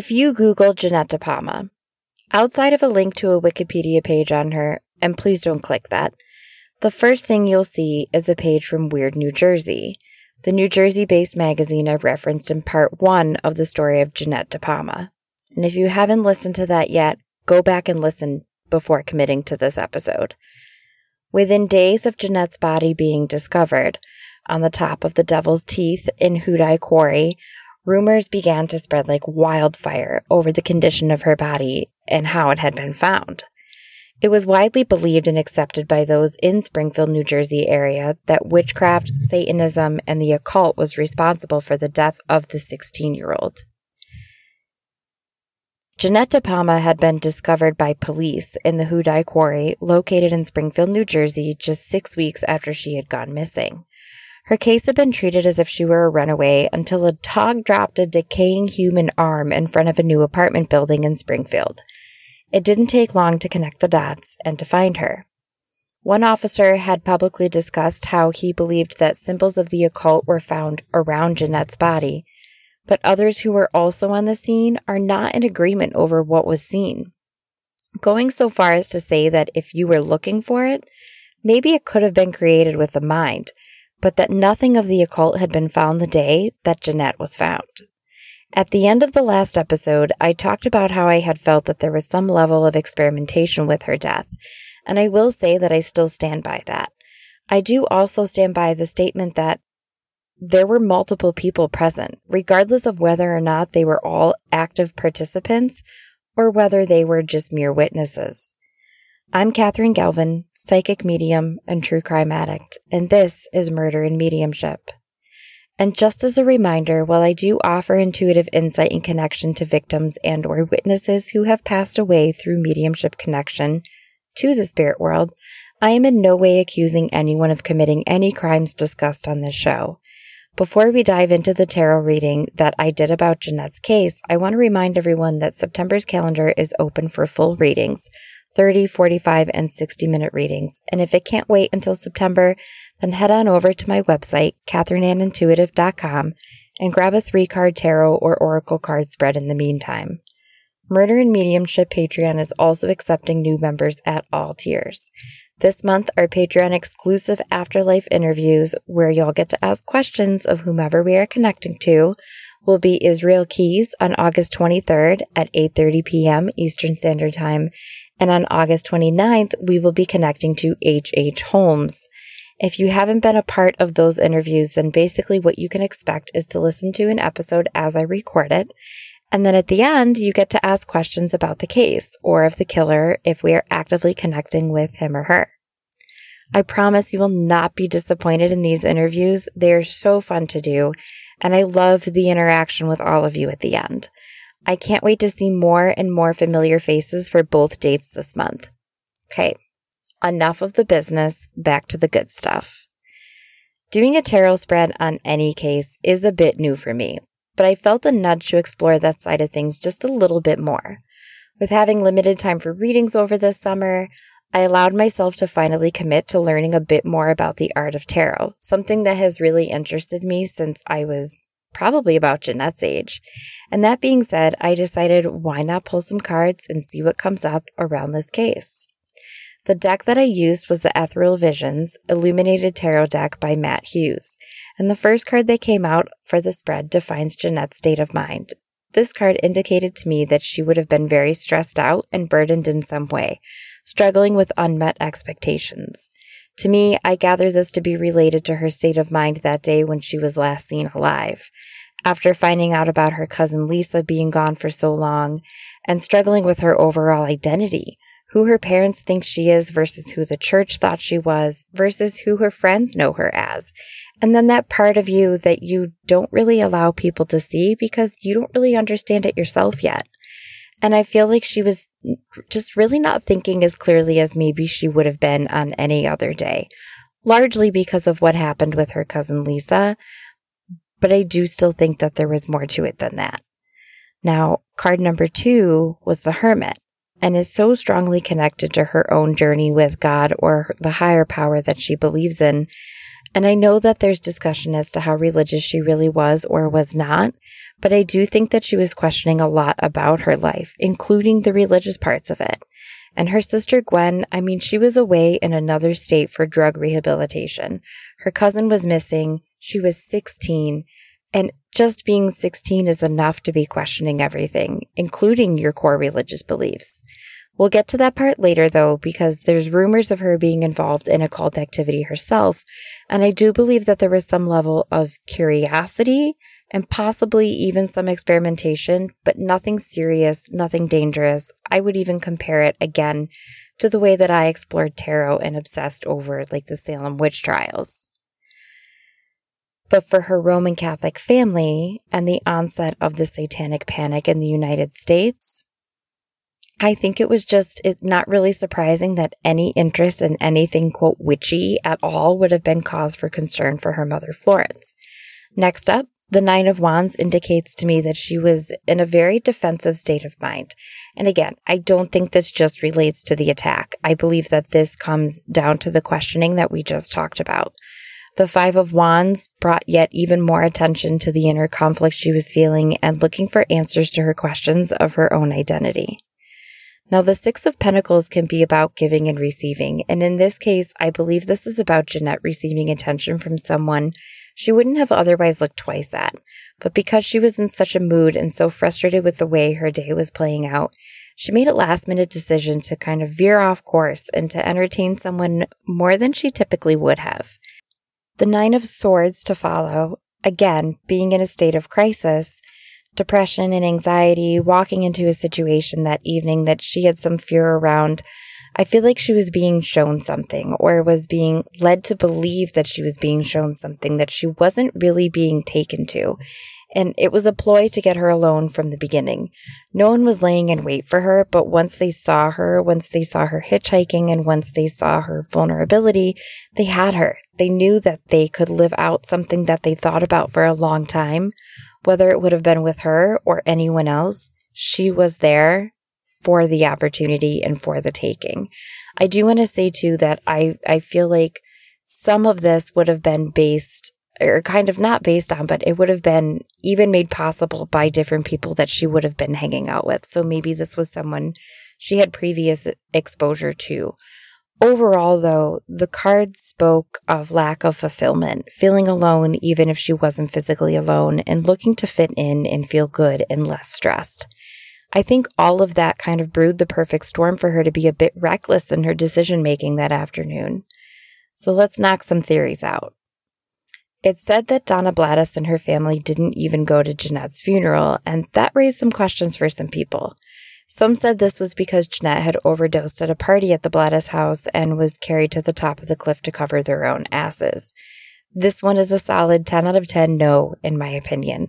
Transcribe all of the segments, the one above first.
If you Google Jeanette De Palma, outside of a link to a Wikipedia page on her, and please don't click that, the first thing you'll see is a page from Weird New Jersey, the New Jersey based magazine I referenced in part one of the story of Jeanette De Palma. And if you haven't listened to that yet, go back and listen before committing to this episode. Within days of Jeanette's body being discovered on the top of the Devil's Teeth in Houdaille Quarry, rumors began to spread like wildfire over the condition of her body and how it had been found. It was widely believed and accepted by those in Springfield, New Jersey area that witchcraft, Satanism, and the occult was responsible for the death of the 16 year old. Jeanette De Palma had been discovered by police in the Houdaille Quarry, located in Springfield, New Jersey, just six weeks after she had gone missing. Her case had been treated as if she were a runaway until a dog dropped a decaying human arm in front of a new apartment building in Springfield. It didn't take long to connect the dots and to find her. One officer had publicly discussed how he believed that symbols of the occult were found around Jeanette's body but others who were also on the scene are not in agreement over what was seen. Going so far as to say that if you were looking for it, maybe it could have been created with the mind, but that nothing of the occult had been found the day that Jeanette was found. At the end of the last episode, I talked about how I had felt that there was some level of experimentation with her death, and I will say that I still stand by that. I do also stand by the statement that there were multiple people present, regardless of whether or not they were all active participants or whether they were just mere witnesses. I'm Katherine Galvin, psychic medium and true crime addict, and this is Murder in Mediumship. And just as a reminder, while I do offer intuitive insight and connection to victims and or witnesses who have passed away through mediumship connection to the spirit world, I am in no way accusing anyone of committing any crimes discussed on this show. Before we dive into the tarot reading that I did about Jeanette's case, I want to remind everyone that September's calendar is open for full readings 30, 45, and 60 minute readings. And if it can't wait until September, then head on over to my website, katherineannintuitive.com, and grab a three card tarot or oracle card spread in the meantime. Murder and Mediumship Patreon is also accepting new members at all tiers. This month our Patreon exclusive afterlife interviews where you'll get to ask questions of whomever we are connecting to will be Israel Keyes on August 23rd at 8:30 p.m. Eastern Standard Time and on August 29th we will be connecting to H.H. Holmes. If you haven't been a part of those interviews, then basically what you can expect is to listen to an episode as I record it. And then at the end, you get to ask questions about the case or of the killer if we are actively connecting with him or her. I promise you will not be disappointed in these interviews. They are so fun to do, and I love the interaction with all of you at the end. I can't wait to see more and more familiar faces for both dates this month. Okay, enough of the business, back to the good stuff. Doing a tarot spread on any case is a bit new for me, but I felt a nudge to explore that side of things just a little bit more. With having limited time for readings over this summer, I allowed myself to finally commit to learning a bit more about the art of tarot, something that has really interested me since I was probably about Jeanette's age. And that being said, I decided why not pull some cards and see what comes up around this case. The deck that I used was the Ethereal Visions Illuminated Tarot deck by Matt Hughes, and the first card that came out for the spread defines Jeanette's state of mind. This card indicated to me that she would have been very stressed out and burdened in some way, struggling with unmet expectations. To me, I gather this to be related to her state of mind that day when she was last seen alive. After finding out about her cousin Lisa being gone for so long and struggling with her overall identity, who her parents think she is versus who the church thought she was versus who her friends know her as. And then that part of you that you don't really allow people to see because you don't really understand it yourself yet. And I feel like she was just really not thinking as clearly as maybe she would have been on any other day, largely because of what happened with her cousin Lisa. But I do still think that there was more to it than that. Now, card number two was the Hermit and is so strongly connected to her own journey with God or the higher power that she believes in. And I know that there's discussion as to how religious she really was or was not, but I do think that she was questioning a lot about her life, including the religious parts of it. And her sister Gwen, I mean, she was away in another state for drug rehabilitation. Her cousin was missing. She was 16. And just being 16 is enough to be questioning everything, including your core religious beliefs. We'll get to that part later though, because there's rumors of her being involved in occult activity herself. And I do believe that there was some level of curiosity and possibly even some experimentation, but nothing serious, nothing dangerous. I would even compare it again to the way that I explored tarot and obsessed over like the Salem witch trials. But for her Roman Catholic family and the onset of the satanic panic in the United States, I think it was just not really surprising that any interest in anything quote witchy at all would have been cause for concern for her mother Florence. Next up, the Nine of Wands indicates to me that she was in a very defensive state of mind. And again, I don't think this just relates to the attack. I believe that this comes down to the questioning that we just talked about. The Five of Wands brought yet even more attention to the inner conflict she was feeling and looking for answers to her questions of her own identity. Now, the Six of Pentacles can be about giving and receiving. And in this case, I believe this is about Jeanette receiving attention from someone she wouldn't have otherwise looked twice at. But because she was in such a mood and so frustrated with the way her day was playing out, she made a last minute decision to kind of veer off course and to entertain someone more than she typically would have. The Nine of Swords to follow, again, being in a state of crisis, depression and anxiety, walking into a situation that evening that she had some fear around I feel like she was being shown something or was being led to believe that she was being shown something that she wasn't really being taken to. And it was a ploy to get her alone from the beginning. No one was laying in wait for her, but once they saw her, once they saw her hitchhiking, and once they saw her vulnerability, they had her. They knew that they could live out something that they thought about for a long time, whether it would have been with her or anyone else. She was there for the opportunity and for the taking. I do want to say too that I, I feel like some of this would have been based or kind of not based on, but it would have been even made possible by different people that she would have been hanging out with. So maybe this was someone she had previous exposure to. Overall, though, the card spoke of lack of fulfillment, feeling alone even if she wasn't physically alone, and looking to fit in and feel good and less stressed. I think all of that kind of brewed the perfect storm for her to be a bit reckless in her decision making that afternoon. So let's knock some theories out. It's said that Donna Blattes and her family didn't even go to Jeanette's funeral, and that raised some questions for some people. Some said this was because Jeanette had overdosed at a party at the Blattes house and was carried to the top of the cliff to cover their own asses. This one is a solid 10 out of 10 no, in my opinion.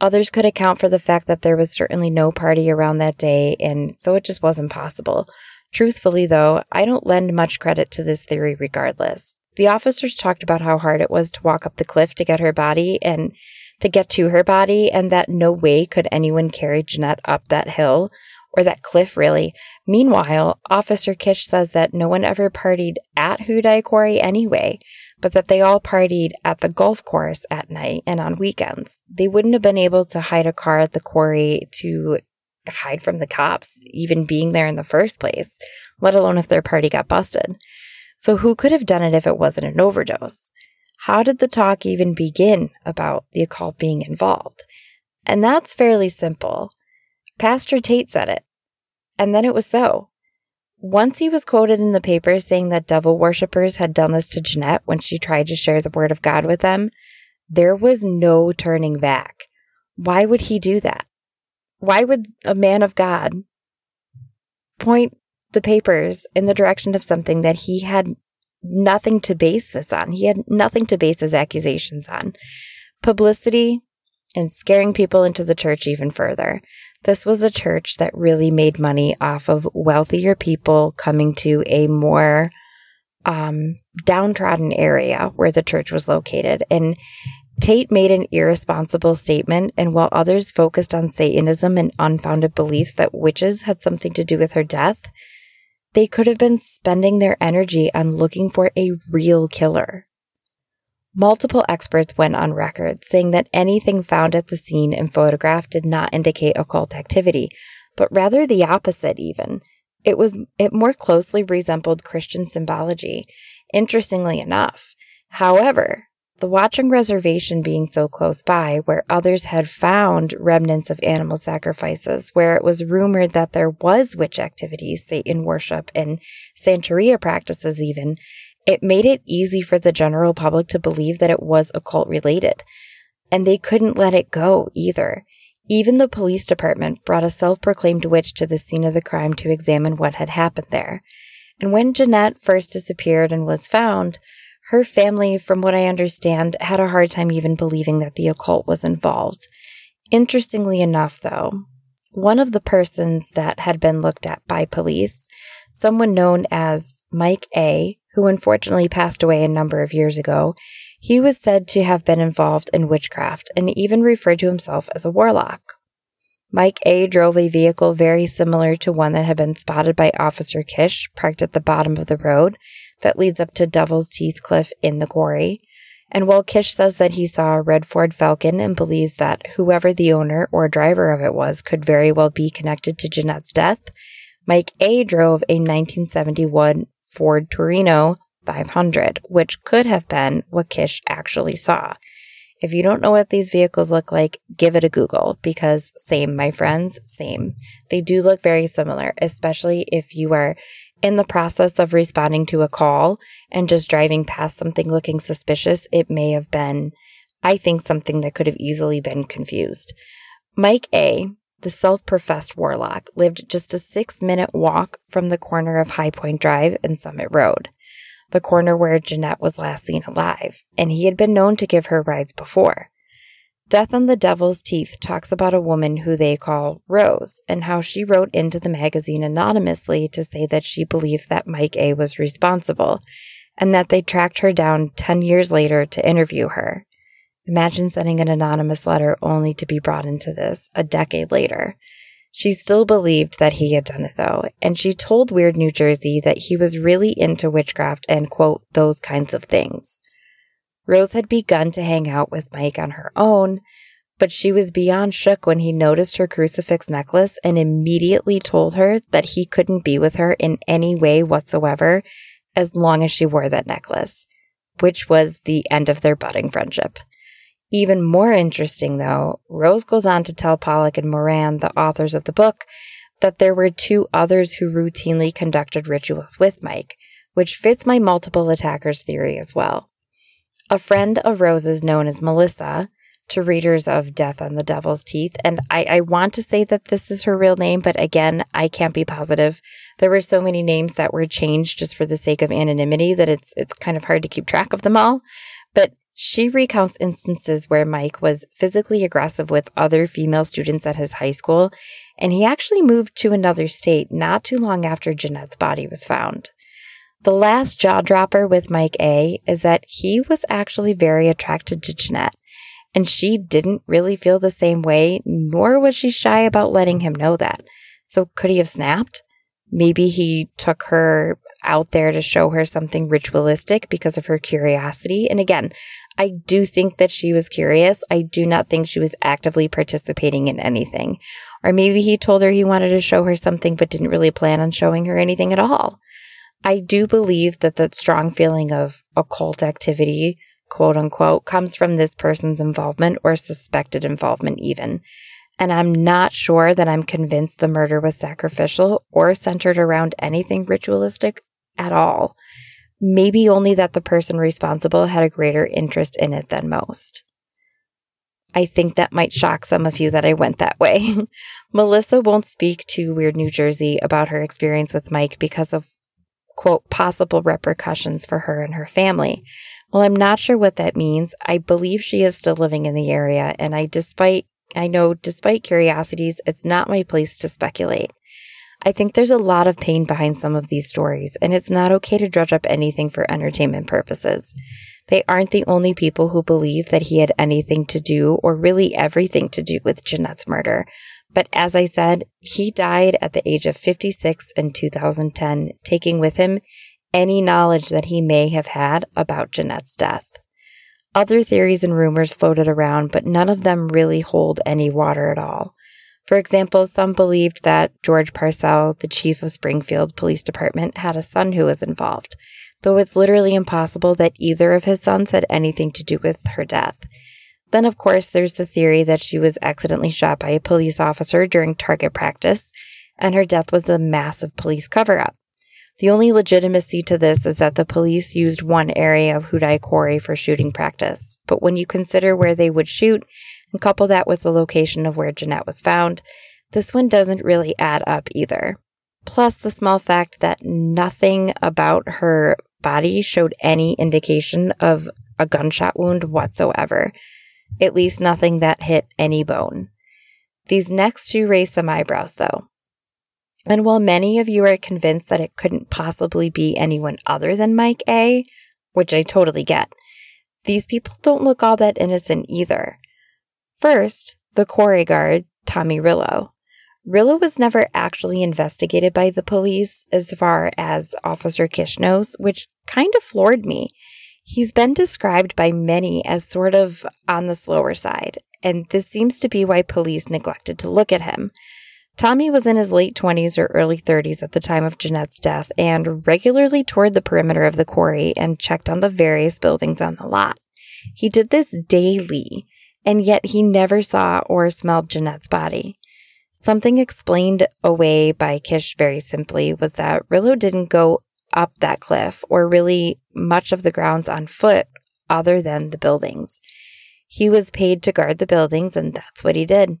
Others could account for the fact that there was certainly no party around that day, and so it just wasn't possible. Truthfully, though, I don't lend much credit to this theory regardless. The officers talked about how hard it was to walk up the cliff to get her body and to get to her body, and that no way could anyone carry Jeanette up that hill or that cliff, really. Meanwhile, Officer Kish says that no one ever partied at Houdaille Quarry anyway but that they all partied at the golf course at night and on weekends. They wouldn't have been able to hide a car at the quarry to hide from the cops, even being there in the first place, let alone if their party got busted. So, who could have done it if it wasn't an overdose? How did the talk even begin about the occult being involved? And that's fairly simple. Pastor Tate said it. And then it was so. Once he was quoted in the paper saying that devil worshippers had done this to Jeanette when she tried to share the word of God with them, there was no turning back. Why would he do that? Why would a man of God point the papers in the direction of something that he had nothing to base this on? He had nothing to base his accusations on. Publicity and scaring people into the church even further. This was a church that really made money off of wealthier people coming to a more um, downtrodden area where the church was located. And Tate made an irresponsible statement, and while others focused on Satanism and unfounded beliefs that witches had something to do with her death, they could have been spending their energy on looking for a real killer. Multiple experts went on record saying that anything found at the scene and photographed did not indicate occult activity, but rather the opposite even. It was it more closely resembled Christian symbology, interestingly enough. However, the Watchung Reservation being so close by, where others had found remnants of animal sacrifices, where it was rumored that there was witch activities, Satan worship, and Santeria practices even, it made it easy for the general public to believe that it was occult related. And they couldn't let it go either. Even the police department brought a self proclaimed witch to the scene of the crime to examine what had happened there. And when Jeanette first disappeared and was found, her family, from what I understand, had a hard time even believing that the occult was involved. Interestingly enough, though, one of the persons that had been looked at by police, someone known as Mike A., who unfortunately passed away a number of years ago, he was said to have been involved in witchcraft and even referred to himself as a warlock. Mike A drove a vehicle very similar to one that had been spotted by Officer Kish parked at the bottom of the road that leads up to Devil's Teeth Cliff in the quarry. And while Kish says that he saw a red Ford Falcon and believes that whoever the owner or driver of it was could very well be connected to Jeanette's death, Mike A drove a 1971 Ford Torino 500, which could have been what Kish actually saw. If you don't know what these vehicles look like, give it a Google because same, my friends, same. They do look very similar, especially if you are in the process of responding to a call and just driving past something looking suspicious. It may have been, I think, something that could have easily been confused. Mike A., the self professed warlock, lived just a six minute walk from the corner of High Point Drive and Summit Road the corner where Jeanette was last seen alive, and he had been known to give her rides before. Death on the Devil's Teeth talks about a woman who they call Rose and how she wrote into the magazine anonymously to say that she believed that Mike A was responsible and that they tracked her down 10 years later to interview her. Imagine sending an anonymous letter only to be brought into this a decade later. She still believed that he had done it though, and she told Weird New Jersey that he was really into witchcraft and quote, those kinds of things. Rose had begun to hang out with Mike on her own, but she was beyond shook when he noticed her crucifix necklace and immediately told her that he couldn't be with her in any way whatsoever as long as she wore that necklace, which was the end of their budding friendship. Even more interesting, though, Rose goes on to tell Pollock and Moran, the authors of the book, that there were two others who routinely conducted rituals with Mike, which fits my multiple attackers theory as well. A friend of Rose's known as Melissa, to readers of Death on the Devil's Teeth, and I, I want to say that this is her real name, but again, I can't be positive. There were so many names that were changed just for the sake of anonymity that it's it's kind of hard to keep track of them all. But she recounts instances where Mike was physically aggressive with other female students at his high school, and he actually moved to another state not too long after Jeanette's body was found. The last jaw dropper with Mike A is that he was actually very attracted to Jeanette, and she didn't really feel the same way, nor was she shy about letting him know that. So could he have snapped? Maybe he took her out there to show her something ritualistic because of her curiosity. And again, I do think that she was curious. I do not think she was actively participating in anything. Or maybe he told her he wanted to show her something but didn't really plan on showing her anything at all. I do believe that that strong feeling of occult activity, quote unquote, comes from this person's involvement or suspected involvement, even. And I'm not sure that I'm convinced the murder was sacrificial or centered around anything ritualistic at all maybe only that the person responsible had a greater interest in it than most. I think that might shock some of you that I went that way. Melissa won't speak to Weird New Jersey about her experience with Mike because of, quote, possible repercussions for her and her family. Well, I'm not sure what that means. I believe she is still living in the area, and I, despite, I know, despite curiosities, it's not my place to speculate. I think there's a lot of pain behind some of these stories, and it's not okay to drudge up anything for entertainment purposes. They aren't the only people who believe that he had anything to do or really everything to do with Jeanette's murder. But as I said, he died at the age of 56 in 2010, taking with him any knowledge that he may have had about Jeanette's death. Other theories and rumors floated around, but none of them really hold any water at all. For example, some believed that George Parcell, the chief of Springfield Police Department, had a son who was involved, though it's literally impossible that either of his sons had anything to do with her death. Then, of course, there's the theory that she was accidentally shot by a police officer during target practice, and her death was a massive police cover up. The only legitimacy to this is that the police used one area of Houdaille Quarry for shooting practice. But when you consider where they would shoot and couple that with the location of where Jeanette was found, this one doesn't really add up either. Plus, the small fact that nothing about her body showed any indication of a gunshot wound whatsoever, at least nothing that hit any bone. These next two raise some eyebrows, though. And while many of you are convinced that it couldn't possibly be anyone other than Mike A., which I totally get, these people don't look all that innocent either. First, the quarry guard, Tommy Rillo. Rillo was never actually investigated by the police as far as Officer Kish knows, which kind of floored me. He's been described by many as sort of on the slower side, and this seems to be why police neglected to look at him. Tommy was in his late 20s or early 30s at the time of Jeanette's death and regularly toured the perimeter of the quarry and checked on the various buildings on the lot. He did this daily, and yet he never saw or smelled Jeanette's body. Something explained away by Kish very simply was that Rillo didn't go up that cliff or really much of the grounds on foot other than the buildings. He was paid to guard the buildings, and that's what he did.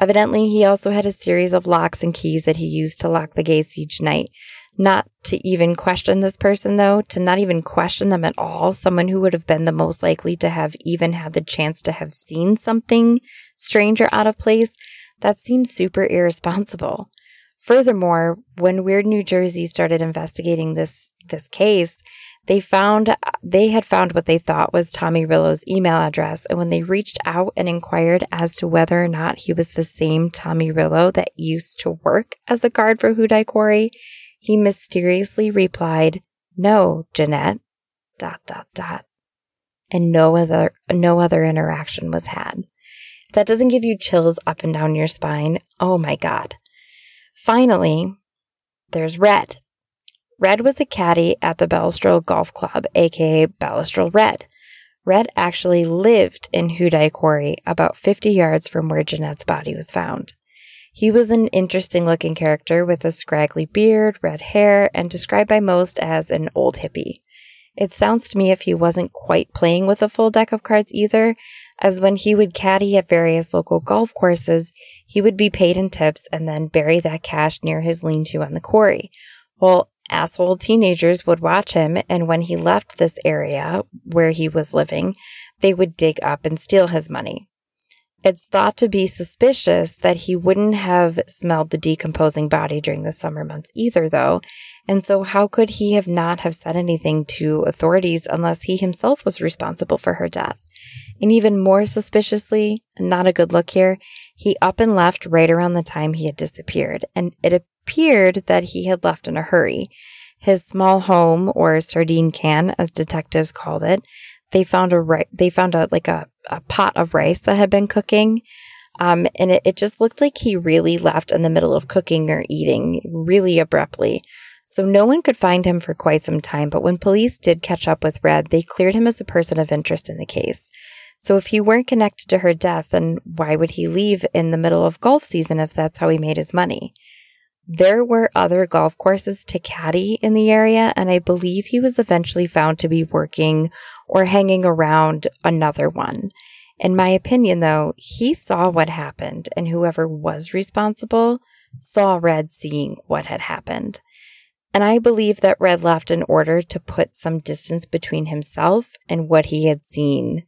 Evidently, he also had a series of locks and keys that he used to lock the gates each night. Not to even question this person, though, to not even question them at all, someone who would have been the most likely to have even had the chance to have seen something strange or out of place, that seems super irresponsible. Furthermore, when Weird New Jersey started investigating this, this case, they found they had found what they thought was Tommy Rillo's email address, and when they reached out and inquired as to whether or not he was the same Tommy Rillo that used to work as a guard for Houdaille Quarry, he mysteriously replied, "No, Jeanette." Dot dot dot. And no other no other interaction was had. If that doesn't give you chills up and down your spine, oh my god. Finally, there's Red. Red was a caddy at the Baltusrol Golf Club, aka Baltusrol Red. Red actually lived in Houdaille Quarry, about 50 yards from where Jeanette's body was found. He was an interesting looking character with a scraggly beard, red hair, and described by most as an old hippie. It sounds to me if he wasn't quite playing with a full deck of cards either, as when he would caddy at various local golf courses, he would be paid in tips and then bury that cash near his lean to on the quarry. Well, asshole teenagers would watch him, and when he left this area where he was living, they would dig up and steal his money. It's thought to be suspicious that he wouldn't have smelled the decomposing body during the summer months either, though. And so how could he have not have said anything to authorities unless he himself was responsible for her death? And even more suspiciously, not a good look here, he up and left right around the time he had disappeared. And it appeared that he had left in a hurry. His small home, or sardine can, as detectives called it, they found a ri- they found a like a, a pot of rice that had been cooking. Um, and it, it just looked like he really left in the middle of cooking or eating really abruptly. So no one could find him for quite some time, but when police did catch up with Red, they cleared him as a person of interest in the case. So if he weren't connected to her death, then why would he leave in the middle of golf season if that's how he made his money? There were other golf courses to caddy in the area, and I believe he was eventually found to be working or hanging around another one. In my opinion, though, he saw what happened, and whoever was responsible saw Red seeing what had happened. And I believe that Red left in order to put some distance between himself and what he had seen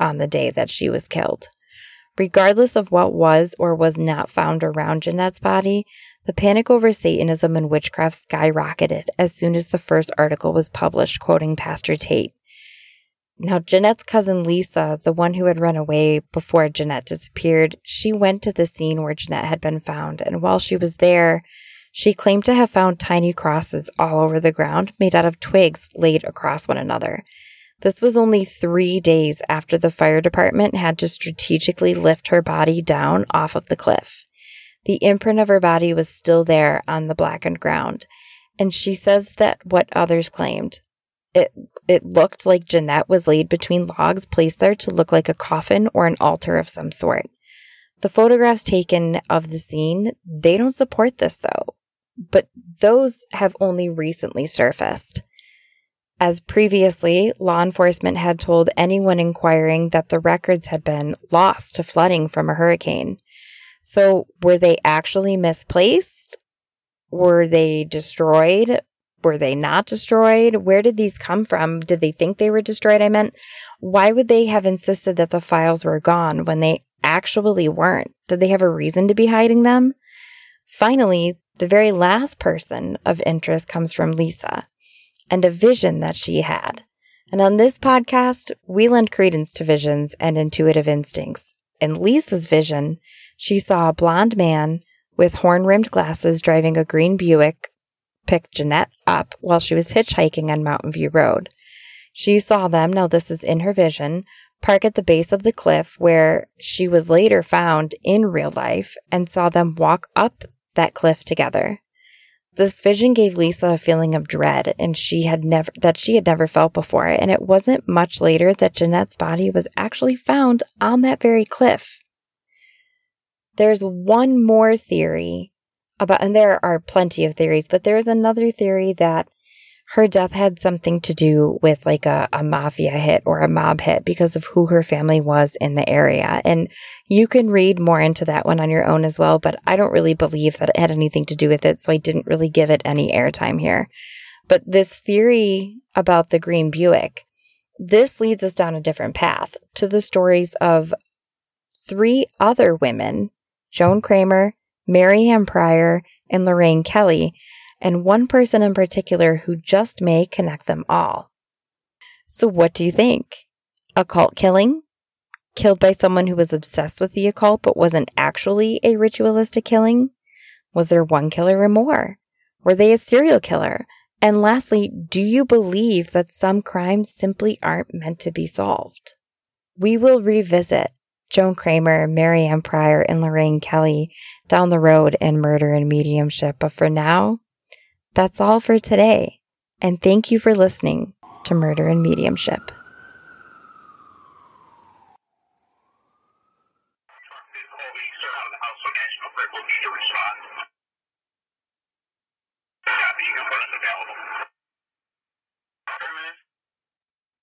on the day that she was killed. Regardless of what was or was not found around Jeanette's body, the panic over Satanism and witchcraft skyrocketed as soon as the first article was published quoting Pastor Tate. Now, Jeanette's cousin Lisa, the one who had run away before Jeanette disappeared, she went to the scene where Jeanette had been found, and while she was there, she claimed to have found tiny crosses all over the ground made out of twigs laid across one another. This was only three days after the fire department had to strategically lift her body down off of the cliff. The imprint of her body was still there on the blackened ground, and she says that what others claimed. It, it looked like Jeanette was laid between logs placed there to look like a coffin or an altar of some sort. The photographs taken of the scene, they don't support this though, but those have only recently surfaced. As previously, law enforcement had told anyone inquiring that the records had been lost to flooding from a hurricane. So, were they actually misplaced? Were they destroyed? Were they not destroyed? Where did these come from? Did they think they were destroyed? I meant, why would they have insisted that the files were gone when they actually weren't? Did they have a reason to be hiding them? Finally, the very last person of interest comes from Lisa and a vision that she had. And on this podcast, we lend credence to visions and intuitive instincts. In Lisa's vision, she saw a blond man with horn rimmed glasses driving a green Buick pick Jeanette up while she was hitchhiking on Mountain View Road. She saw them, now this is in her vision, park at the base of the cliff where she was later found in real life and saw them walk up that cliff together. This vision gave Lisa a feeling of dread and she had never that she had never felt before and it wasn't much later that Jeanette's body was actually found on that very cliff. There's one more theory about and there are plenty of theories, but there's another theory that her death had something to do with like a, a mafia hit or a mob hit because of who her family was in the area. And you can read more into that one on your own as well, but I don't really believe that it had anything to do with it. So I didn't really give it any airtime here. But this theory about the green Buick, this leads us down a different path to the stories of three other women, Joan Kramer, Mary Ann Pryor, and Lorraine Kelly, and one person in particular who just may connect them all. So, what do you think? Occult killing? Killed by someone who was obsessed with the occult but wasn't actually a ritualistic killing? Was there one killer or more? Were they a serial killer? And lastly, do you believe that some crimes simply aren't meant to be solved? We will revisit Joan Kramer, Mary Ann Pryor, and Lorraine Kelly down the road in Murder and Mediumship. But for now, that's all for today, and thank you for listening to Murder and Mediumship.